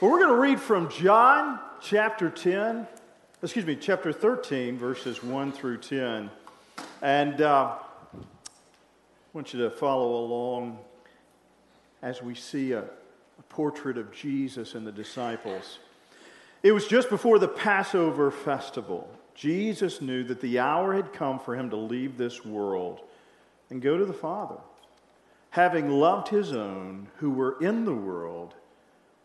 Well, we're going to read from John chapter 10, excuse me, chapter 13, verses 1 through 10. And uh, I want you to follow along as we see a, a portrait of Jesus and the disciples. It was just before the Passover festival. Jesus knew that the hour had come for him to leave this world and go to the Father. Having loved his own who were in the world,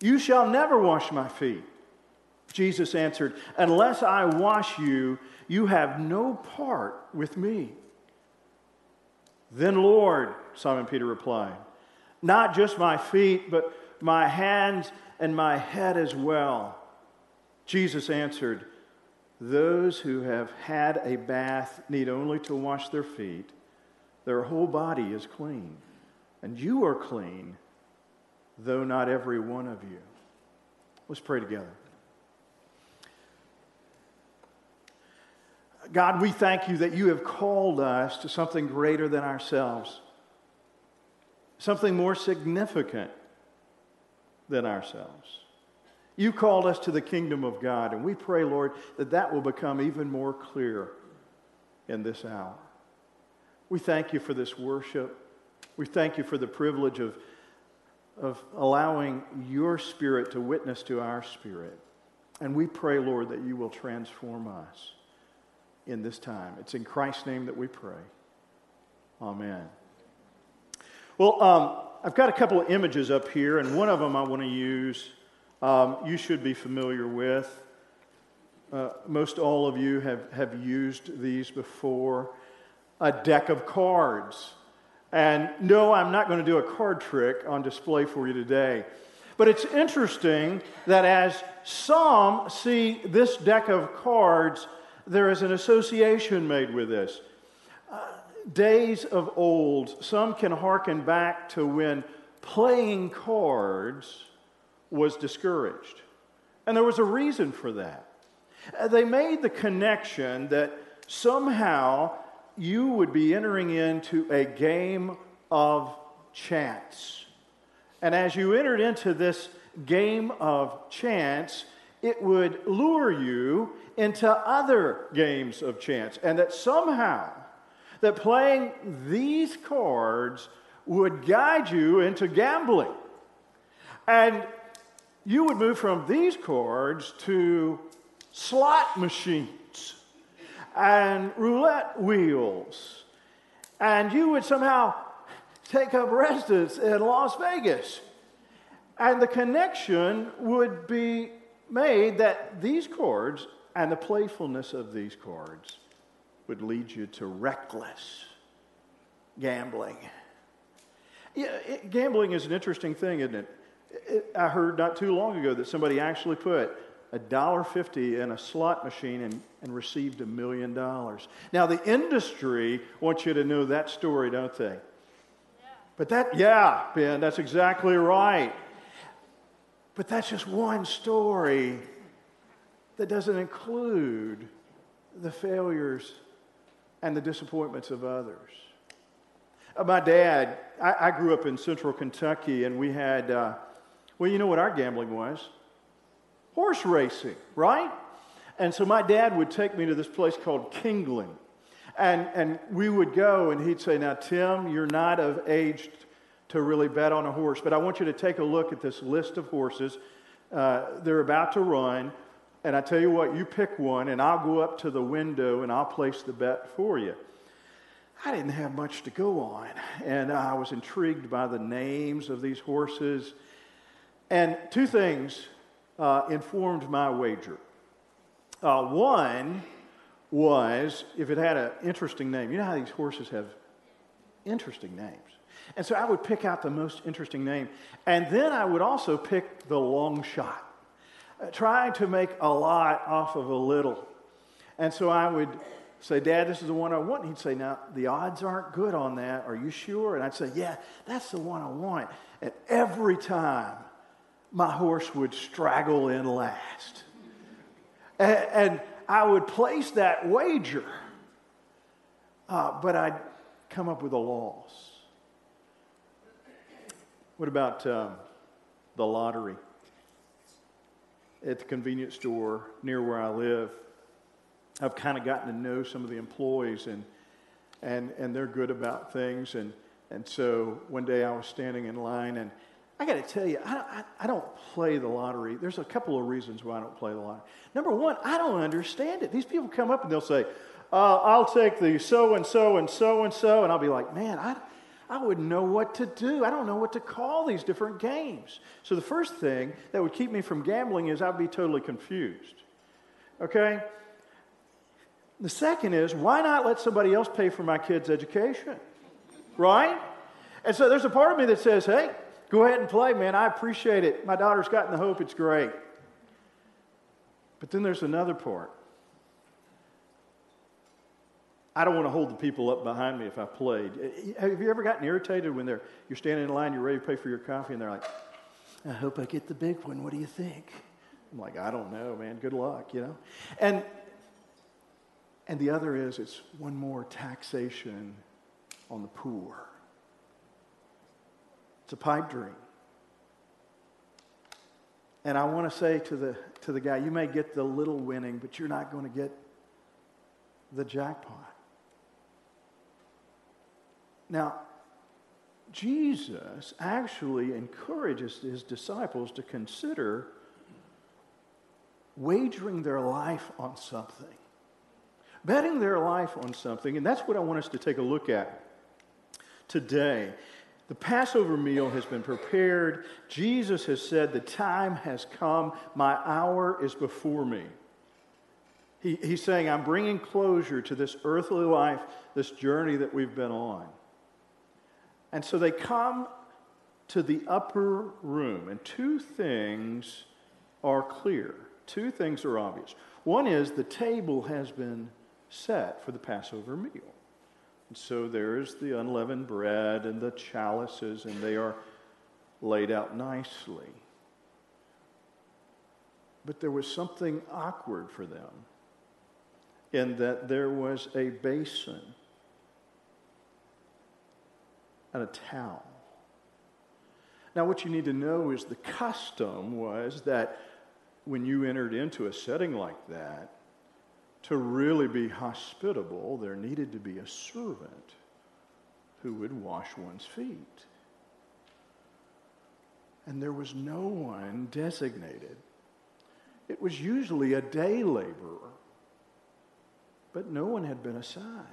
You shall never wash my feet. Jesus answered, Unless I wash you, you have no part with me. Then, Lord, Simon Peter replied, Not just my feet, but my hands and my head as well. Jesus answered, Those who have had a bath need only to wash their feet. Their whole body is clean, and you are clean, though not every one of you. Let's pray together. God, we thank you that you have called us to something greater than ourselves, something more significant than ourselves. You called us to the kingdom of God, and we pray, Lord, that that will become even more clear in this hour. We thank you for this worship. We thank you for the privilege of, of allowing your spirit to witness to our spirit. And we pray, Lord, that you will transform us in this time. It's in Christ's name that we pray. Amen. Well, um, I've got a couple of images up here, and one of them I want to use. Um, you should be familiar with. Uh, most all of you have, have used these before. A deck of cards. And no, I'm not going to do a card trick on display for you today. But it's interesting that as some see this deck of cards there is an association made with this. Uh, days of old, some can hearken back to when playing cards was discouraged. And there was a reason for that. Uh, they made the connection that somehow you would be entering into a game of chance. And as you entered into this game of chance, it would lure you into other games of chance. And that somehow, that playing these cards would guide you into gambling. And you would move from these cards to slot machines and roulette wheels. And you would somehow take up residence in Las Vegas. And the connection would be made that these chords and the playfulness of these chords would lead you to reckless gambling. Yeah, it, gambling is an interesting thing, isn't it? it? I heard not too long ago that somebody actually put a dollar fifty in a slot machine and, and received a million dollars. Now the industry wants you to know that story, don't they? Yeah. But that, yeah, Ben, that's exactly right. But that's just one story that doesn't include the failures and the disappointments of others. Uh, my dad, I, I, grew up in central Kentucky, and we had, uh, well, you know what our gambling was? Horse racing, right? And so my dad would take me to this place called Keeneland. And, and we would go, and he'd say, Now, Tim, you're not of age to really bet on a horse. But I want you to take a look at this list of horses. Uh, they're about to run, and I tell you what, you pick one, and I'll go up to the window and I'll place the bet for you. I didn't have much to go on, and I was intrigued by the names of these horses. And two things uh, informed my wager. Uh, one was if it had an interesting name. You know how these horses have interesting names. And so I would pick out the most interesting name. And then I would also pick the long shot, uh, trying to make a lot off of a little. And so I would say, Dad, this is the one I want. And he'd say, Now, the odds aren't good on that. Are you sure? And I'd say, Yeah, that's the one I want. And every time, my horse would straggle in last. And, and I would place that wager, uh, but I'd come up with a loss. What about um, the lottery? At the convenience store near where I live, I've kind of gotten to know some of the employees, and, and, and they're good about things. And, and so one day I was standing in line, and I got to tell you, I, I, I, don't play the lottery. There's a couple of reasons why I don't play the lottery. Number one, I don't understand it. These people come up and they'll say, uh, I'll take the so and so and so and so. And I'll be like, man, I, I wouldn't know what to do. I don't know what to call these different games. So the first thing that would keep me from gambling is I'd be totally confused. Okay? The second is, why not let somebody else pay for my kid's education? Right? And so there's a part of me that says, hey, Go ahead and play, man. I appreciate it. My daughter's gotten the hope. It's great. But then there's another part. I don't want to hold the people up behind me if I played. Eh, eh, have you ever gotten irritated when they're, you're standing in line, you're ready to pay for your coffee, and they're like, I hope I get the big one. What do you think? I'm like, I don't know, man. Good luck, you know? And, and the other is it's one more taxation on the poor. It's a pipe dream. And I want to say to the, to the guy, you may get the little winning, but you're not going to get the jackpot. Now, Jesus actually encourages his disciples to consider wagering their life on something, betting their life on something. And that's what I want us to take a look at today. The Passover meal has been prepared. Jesus has said, The time has come. My hour is before me. He, he's saying, I'm bringing closure to this earthly life, this journey that we've been on. And so they come to the upper room, and two things are clear. Two things are obvious. One is the table has been set for the Passover meal. And so there's the unleavened bread and the chalices, and they are laid out nicely. But there was something awkward for them in that there was a basin and a towel. Now, what you need to know is the custom was that when you entered into a setting like that, to really be hospitable, there needed to be a servant who would wash one's feet. And there was no one designated. It was usually a day laborer, but no one had been assigned.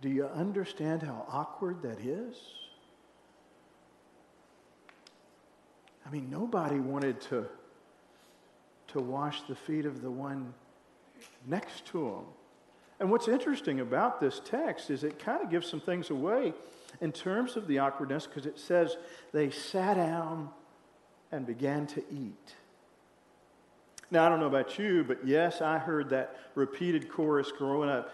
Do you understand how awkward that is? I mean, nobody wanted to to wash the feet of the one next to him. And what's interesting about this text is it kind of gives some things away in terms of the awkwardness because it says they sat down and began to eat. Now, I don't know about you, but yes, I heard that repeated chorus growing up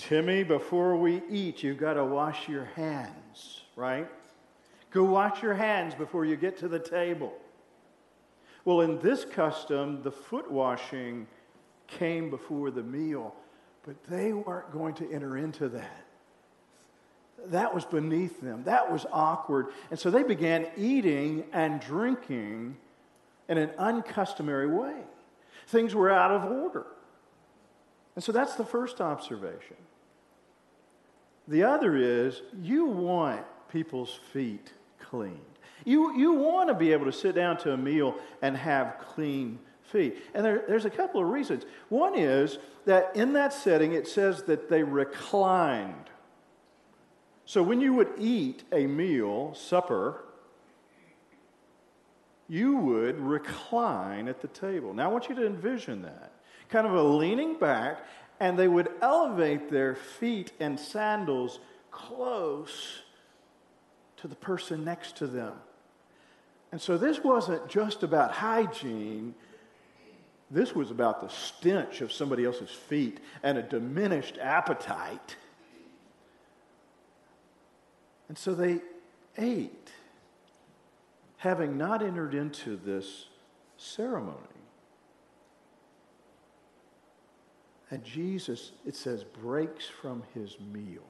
Timmy, before we eat, you've got to wash your hands, right? Go wash your hands before you get to the table. Well, in this custom, the foot washing came before the meal, but they weren't going to enter into that. That was beneath them. That was awkward. And so they began eating and drinking in an uncustomary way. Things were out of order. And so that's the first observation. The other is you want people's feet cleaned. You, you want to be able to sit down to a meal and have clean feet. And there, there's a couple of reasons. One is that in that setting, it says that they reclined. So when you would eat a meal, supper, you would recline at the table. Now I want you to envision that. Kind of a leaning back, and they would elevate their feet and sandals close to the person next to them. And so this wasn't just about hygiene, this was about the stench of somebody else's feet and a diminished appetite. And so they ate, having not entered into this ceremony. And Jesus, it says, breaks from his meal.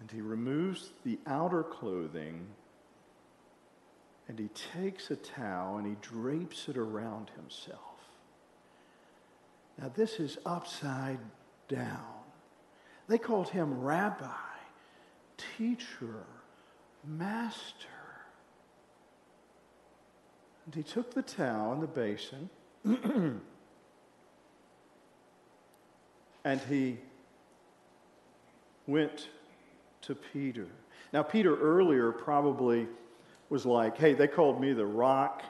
And he removes the outer clothing and he takes a towel and he drapes it around himself. Now, this is upside down. They called him rabbi, teacher, master. And he took the towel and the basin and he went to Peter. Now, Peter earlier probably was like, hey, they called me the rock.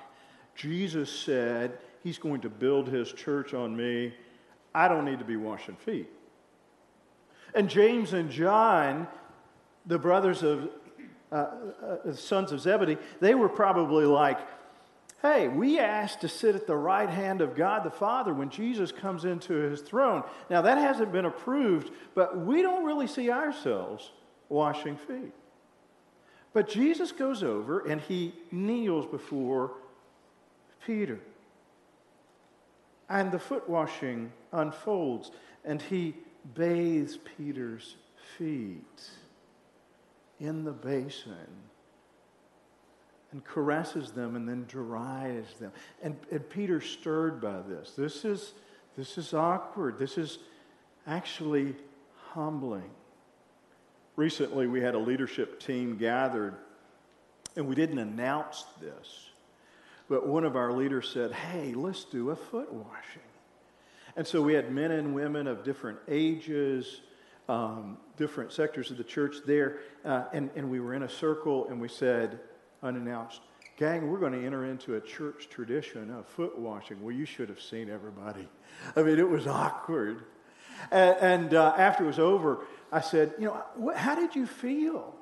Jesus said he's going to build his church on me. I don't need to be washing feet. And James and John, the brothers of uh, uh, sons of Zebedee, they were probably like, hey, we asked to sit at the right hand of God the Father when Jesus comes into his throne. Now, that hasn't been approved, but we don't really see ourselves washing feet. But Jesus goes over and he kneels before Peter. And the foot washing unfolds, and he bathes Peter's feet in the basin and caresses them and then dries them. And, and Peter stirred by this. This is, this is awkward. This is actually humbling. Recently, we had a leadership team gathered, and we didn't announce this. But one of our leaders said, Hey, let's do a foot washing. And so we had men and women of different ages, um, different sectors of the church there. Uh, and, and we were in a circle, and we said, unannounced, Gang, we're going to enter into a church tradition of foot washing. Well, you should have seen everybody. I mean, it was awkward. And, and uh, after it was over, I said, You know, what, how did you feel?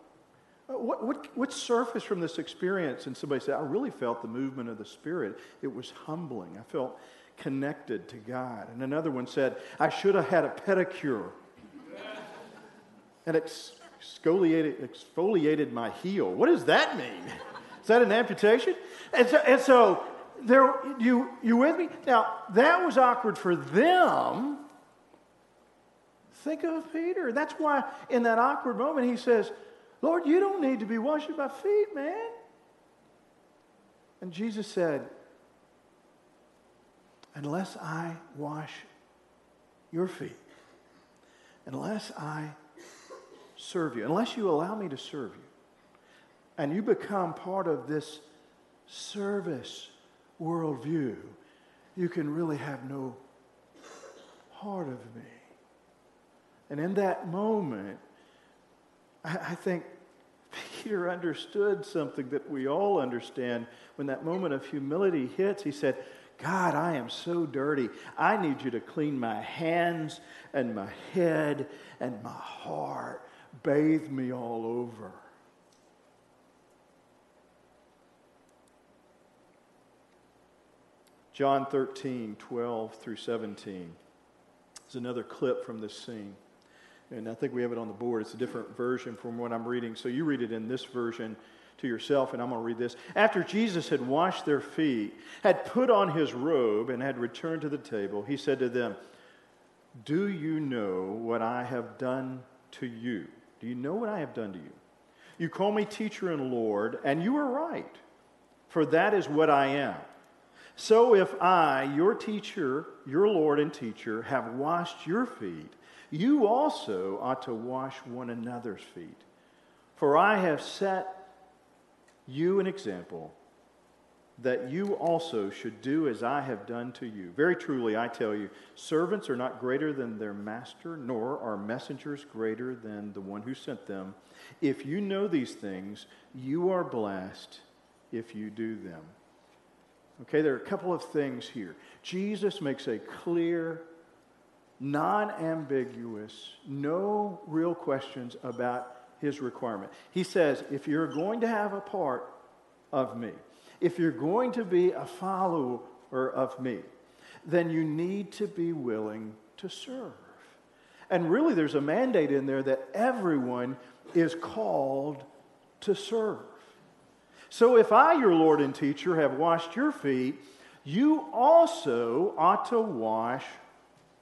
Uh, what, what, what surfaced from this experience? And somebody said, I really felt the movement of the Spirit. It was humbling. I felt connected to God. And another one said, I should have had a pedicure. and exfoliated, exfoliated my heel. What does that mean? Is that an amputation? And so, and so there, you, you with me? Now, that was awkward for them Think of Peter. That's why in that awkward moment he says, Lord, you don't need to be washing my feet, man. And Jesus said, Unless I wash your feet, unless I serve you, unless you allow me to serve you, and you become part of this service worldview, you can really have no part of me. And in that moment, I, I think Peter understood something that we all understand. When that moment of humility hits, he said, God, I am so dirty. I need you to clean my hands and my head and my heart. Bathe me all over. John 13, 12 through 17 is another clip from this scene. And I think we have it on the board. It's a different version from what I'm reading. So you read it in this version to yourself, and I'm going to read this. After Jesus had washed their feet, had put on his robe, and had returned to the table, he said to them, Do you know what I have done to you? Do you know what I have done to you? You call me teacher and Lord, and you are right, for that is what I am. So if I, your teacher, your Lord and teacher, have washed your feet, you also ought to wash one another's feet. For I have set you an example that you also should do as I have done to you. Very truly, I tell you, servants are not greater than their master, nor are messengers greater than the one who sent them. If you know these things, you are blessed if you do them. Okay, there are a couple of things here. Jesus makes a clear, non ambiguous, no real questions about his requirement. He says, if you're going to have a part of me, if you're going to be a follower of me, then you need to be willing to serve. And really, there's a mandate in there that everyone is called to serve. So if I, your Lord and teacher, have washed your feet, you also ought to wash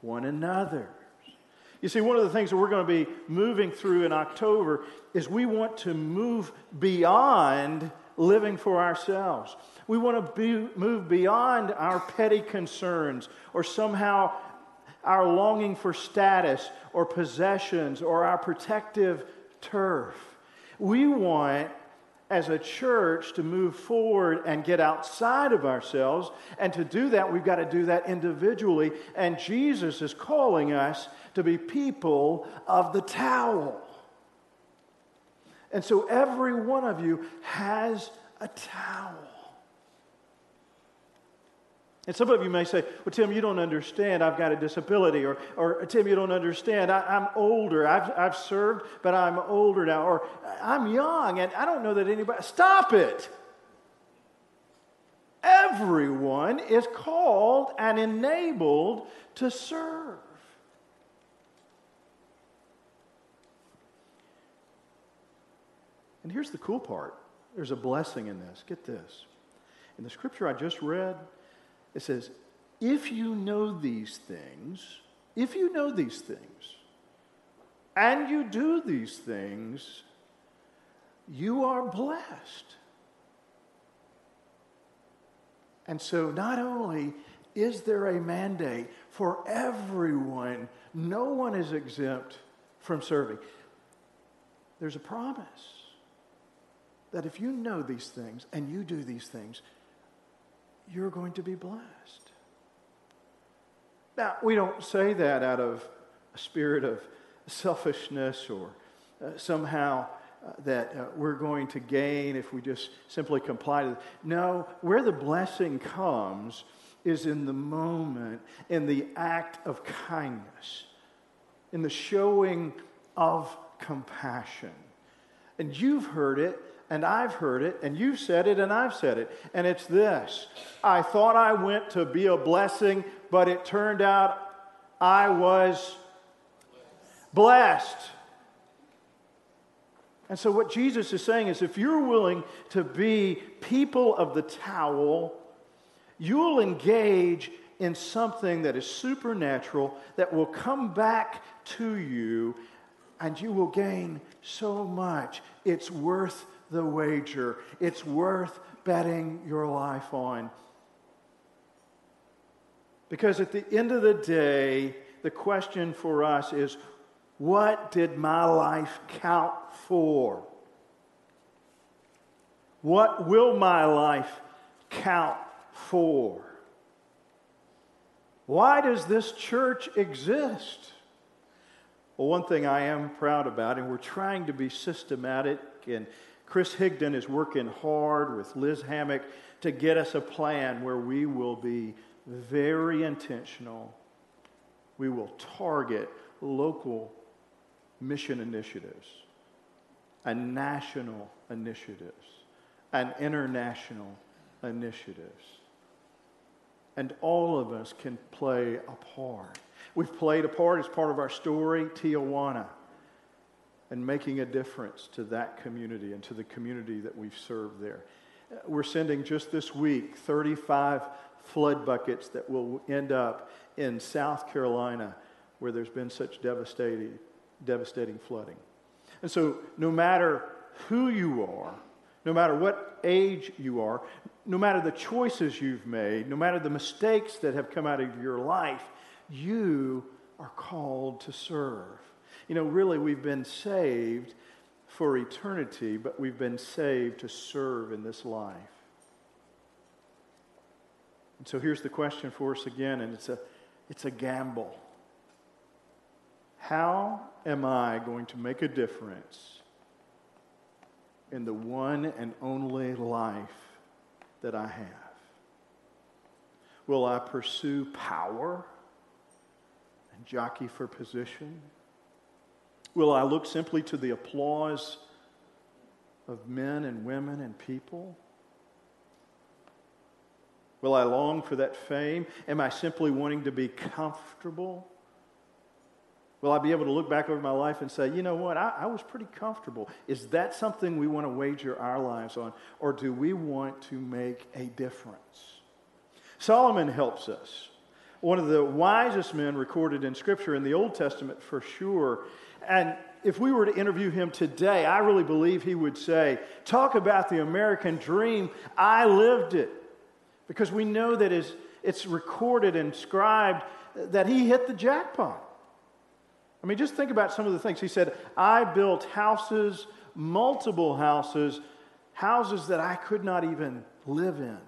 one another. You see, one of the things that we're going to be moving through in October is we want to move beyond living for ourselves. We want to be, move beyond our petty concerns or somehow our longing for status or possessions or our protective turf. We want as a church to move forward and get outside of ourselves. And to do that, we've got to do that individually. And Jesus is calling us to be people of the towel. And so every one of you has a towel. And some of you may say, Well, Tim, you don't understand. I've got a disability. Or, or Tim, you don't understand. I, am older. I've, I've served, but I'm older now. Or I'm young and I don't know that anybody. Stop it. Everyone is called and enabled to serve. And here's the cool part there's a blessing in this. Get this. In the scripture I just read, it says, if you know these things, if you know these things, and you do these things, you are blessed. And so, not only is there a mandate for everyone, no one is exempt from serving, there's a promise that if you know these things and you do these things, you're going to be blessed. Now, we don't say that out of a spirit of selfishness or uh, somehow uh, that uh, we're going to gain if we just simply comply to. No, where the blessing comes is in the moment, in the act of kindness, in the showing of compassion. And you've heard it and I've heard it, and you've said it, and I've said it. And it's this I thought I went to be a blessing, but it turned out I was blessed. And so, what Jesus is saying is if you're willing to be people of the towel, you'll engage in something that is supernatural that will come back to you, and you will gain so much. It's worth the wager. It's worth betting your life on. Because at the end of the day, the question for us is what did my life count for? What will my life count for? Why does this church exist? Well, one thing I am proud about, and we're trying to be systematic and Chris Higdon is working hard with Liz Hammock to get us a plan where we will be very intentional. We will target local mission initiatives and national initiatives and international initiatives. And all of us can play a part. We've played a part as part of our story, Tijuana and making a difference to that community and to the community that we've served there. Uh, we're sending just this week 35 flood buckets that will end up in South Carolina where there's been such devastating, devastating flooding. And so, no matter who you are, no matter what age you are, no matter the choices you've made, no matter the mistakes that have come out of your life, you are called to serve. You know, really, we've been saved for eternity, but we've been saved to serve in this life. And so here's the question for us again, and it's a, it's a gamble. How am I going to make a difference in the one and only life that I have? Will I pursue power and jockey for position? Will I look simply to the applause of men and women and people? Will I long for that fame? Am I simply wanting to be comfortable? Will I be able to look back over my life and say, you know what, I, I, was pretty comfortable? Is that something we want to wager our lives on? Or do we want to make a difference? Solomon helps us. One of the wisest men recorded in Scripture in the Old Testament for sure. And if we were to interview him today, I really believe he would say, Talk about the American dream. I lived it. Because we know that it's recorded and scribed that he hit the jackpot. I mean, just think about some of the things. He said, I built houses, multiple houses, houses that I could not even live in.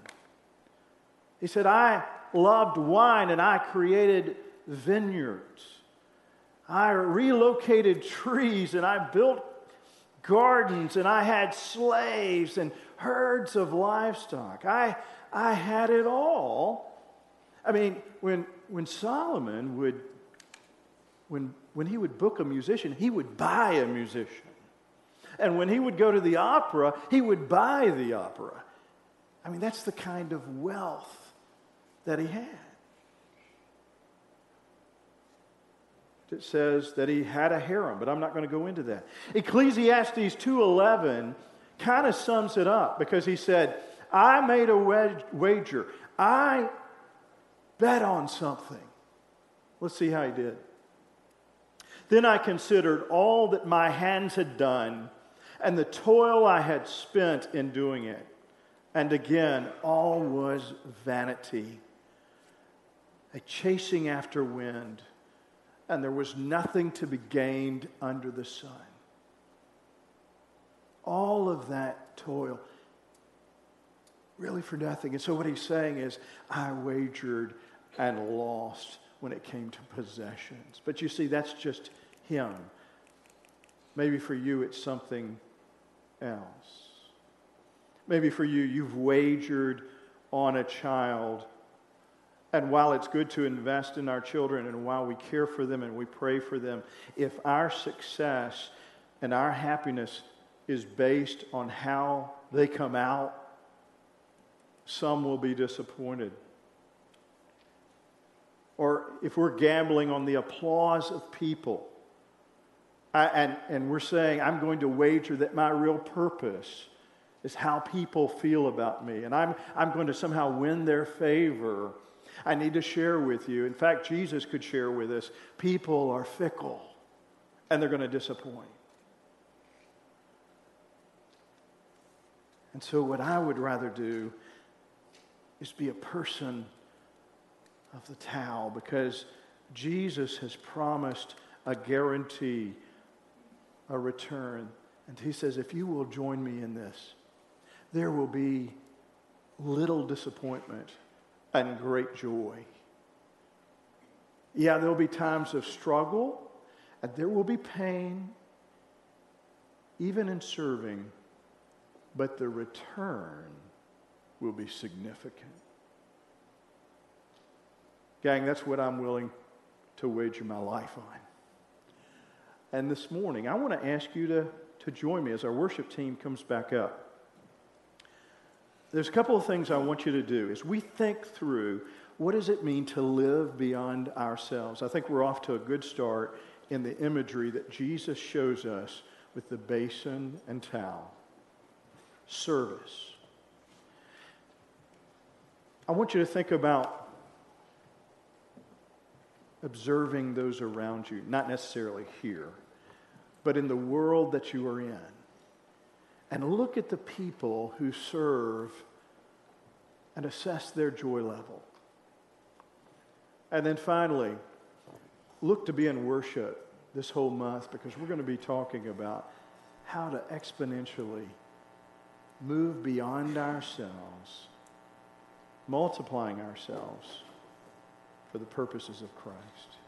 He said, I loved wine and I created vineyards. I relocated trees and I built gardens and I had slaves and herds of livestock. I, I had it all. I mean, when, when Solomon would, when, when he would book a musician, he would buy a musician. And when he would go to the opera, he would buy the opera. I mean, that's the kind of wealth that he had. It says that he had a harem, but I'm not going to go into that. Ecclesiastes 2:11 kind of sums it up because he said, "I made a wager. I bet on something." Let's see how he did. Then I considered all that my hands had done and the toil I had spent in doing it. And again, all was vanity a chasing after wind, and there was nothing to be gained under the sun. All of that toil, really for nothing. And so, what he's saying is, I wagered and lost when it came to possessions. But you see, that's just him. Maybe for you, it's something else. Maybe for you, you've wagered on a child and while it's good to invest in our children and while we care for them and we pray for them, if our success and our happiness is based on how they come out, some will be disappointed. Or if we're gambling on the applause of people, I, and, and we're saying, I'm going to wager that my real purpose is how people feel about me, and I'm, I'm going to somehow win their favor I need to share with you. In fact, Jesus could share with us people are fickle and they're going to disappoint. And so, what I would rather do is be a person of the towel because Jesus has promised a guarantee, a return. And he says, if you will join me in this, there will be little disappointment and great joy. Yeah, there'll be times of struggle, and there will be pain, even in serving, but the return will be significant. Gang, that's what I'm willing to wager my life on. And this morning, I want to ask you to, to join me as our worship team comes back up there's a couple of things I want you to do as we think through what does it mean to live beyond ourselves. I think we're off to a good start in the imagery that Jesus shows us with the basin and towel. Service. I want you to think about observing those around you, not necessarily here, but in the world that you are in and look at the people who serve and assess their joy level. And then finally, look to be in worship this whole month because we're going to be talking about how to exponentially move beyond ourselves, multiplying ourselves for the purposes of Christ.